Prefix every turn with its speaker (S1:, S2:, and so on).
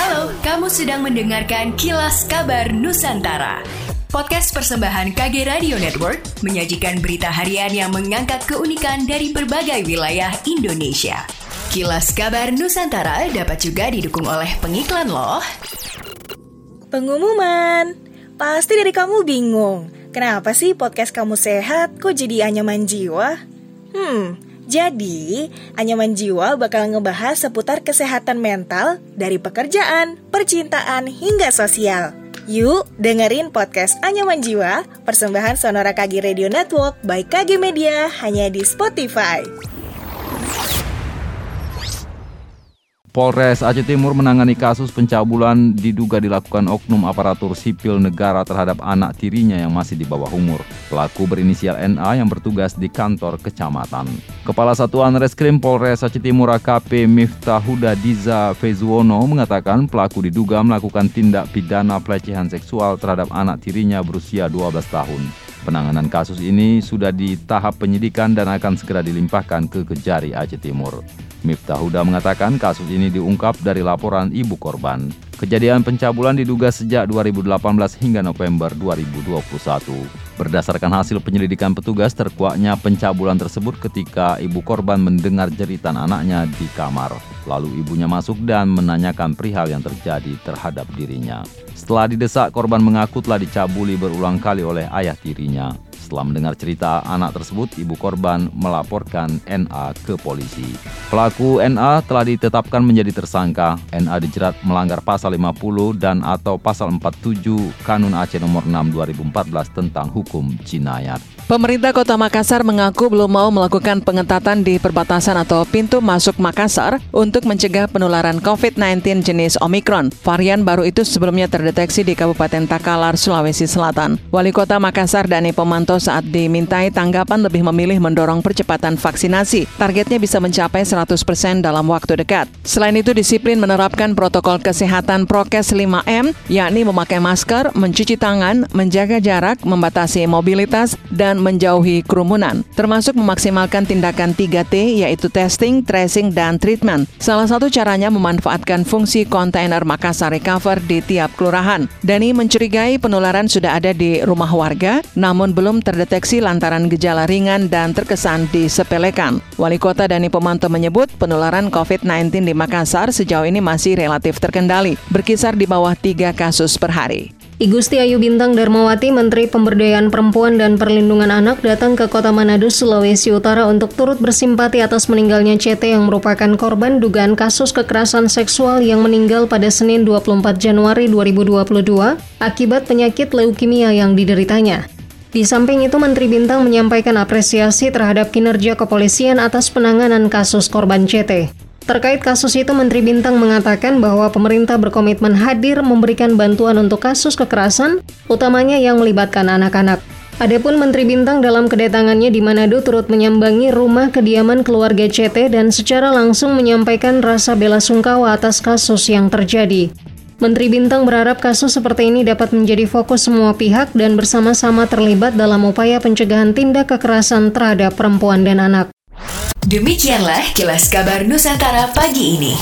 S1: Halo, kamu sedang mendengarkan Kilas Kabar Nusantara. Podcast persembahan KG Radio Network menyajikan berita harian yang mengangkat keunikan dari berbagai wilayah Indonesia. Kilas Kabar Nusantara dapat juga didukung oleh pengiklan loh.
S2: Pengumuman. Pasti dari kamu bingung. Kenapa sih podcast kamu sehat kok jadi anyaman jiwa? Hmm, jadi, Anyaman Jiwa bakal ngebahas seputar kesehatan mental dari pekerjaan, percintaan, hingga sosial. Yuk, dengerin podcast Anyaman Jiwa, persembahan Sonora KG Radio Network by KG Media hanya di Spotify.
S3: Polres Aceh Timur menangani kasus pencabulan diduga dilakukan oknum aparatur sipil negara terhadap anak tirinya yang masih di bawah umur. Pelaku berinisial NA yang bertugas di kantor kecamatan. Kepala Satuan Reskrim Polres Aceh Timur AKP Miftahuda Diza Fezuono mengatakan pelaku diduga melakukan tindak pidana pelecehan seksual terhadap anak tirinya berusia 12 tahun. Penanganan kasus ini sudah di tahap penyidikan dan akan segera dilimpahkan ke Kejari Aceh Timur. Miftah Huda mengatakan kasus ini diungkap dari laporan ibu korban. Kejadian pencabulan diduga sejak 2018 hingga November 2021. Berdasarkan hasil penyelidikan petugas, terkuaknya pencabulan tersebut ketika ibu korban mendengar jeritan anaknya di kamar. Lalu ibunya masuk dan menanyakan perihal yang terjadi terhadap dirinya. Setelah didesak, korban mengaku telah dicabuli berulang kali oleh ayah tirinya. Setelah mendengar cerita anak tersebut, ibu korban melaporkan NA ke polisi. Pelaku NA telah ditetapkan menjadi tersangka. NA dijerat melanggar pasal 50 dan atau pasal 47 Kanun Aceh nomor 6 2014 tentang hukum jinayat.
S4: Pemerintah Kota Makassar mengaku belum mau melakukan pengetatan di perbatasan atau pintu masuk Makassar untuk mencegah penularan COVID-19 jenis Omikron. Varian baru itu sebelumnya terdeteksi di Kabupaten Takalar, Sulawesi Selatan. Wali Kota Makassar Dani Pemanto saat dimintai tanggapan lebih memilih mendorong percepatan vaksinasi. Targetnya bisa mencapai 100% dalam waktu dekat. Selain itu, disiplin menerapkan protokol kesehatan prokes 5M, yakni memakai masker, mencuci tangan, menjaga jarak, membatasi mobilitas, dan menjauhi kerumunan, termasuk memaksimalkan tindakan 3T yaitu testing, tracing, dan treatment. Salah satu caranya memanfaatkan fungsi kontainer Makassar Recover di tiap kelurahan. Dani mencurigai penularan sudah ada di rumah warga, namun belum terdeteksi lantaran gejala ringan dan terkesan disepelekan. Wali Kota Dani Pemanto menyebut penularan COVID-19 di Makassar sejauh ini masih relatif terkendali, berkisar di bawah tiga kasus per hari.
S5: Igusti Ayu Bintang Darmawati, Menteri Pemberdayaan Perempuan dan Perlindungan Anak datang ke Kota Manado, Sulawesi Utara untuk turut bersimpati atas meninggalnya CT yang merupakan korban dugaan kasus kekerasan seksual yang meninggal pada Senin 24 Januari 2022 akibat penyakit leukemia yang dideritanya. Di samping itu, Menteri Bintang menyampaikan apresiasi terhadap kinerja kepolisian atas penanganan kasus korban CT. Terkait kasus itu, Menteri Bintang mengatakan bahwa pemerintah berkomitmen hadir memberikan bantuan untuk kasus kekerasan, utamanya yang melibatkan anak-anak. Adapun Menteri Bintang dalam kedatangannya di Manado turut menyambangi rumah kediaman keluarga CT dan secara langsung menyampaikan rasa bela sungkawa atas kasus yang terjadi. Menteri Bintang berharap kasus seperti ini dapat menjadi fokus semua pihak dan bersama-sama terlibat dalam upaya pencegahan tindak kekerasan terhadap perempuan dan anak.
S1: Demikianlah kilas kabar Nusantara pagi ini.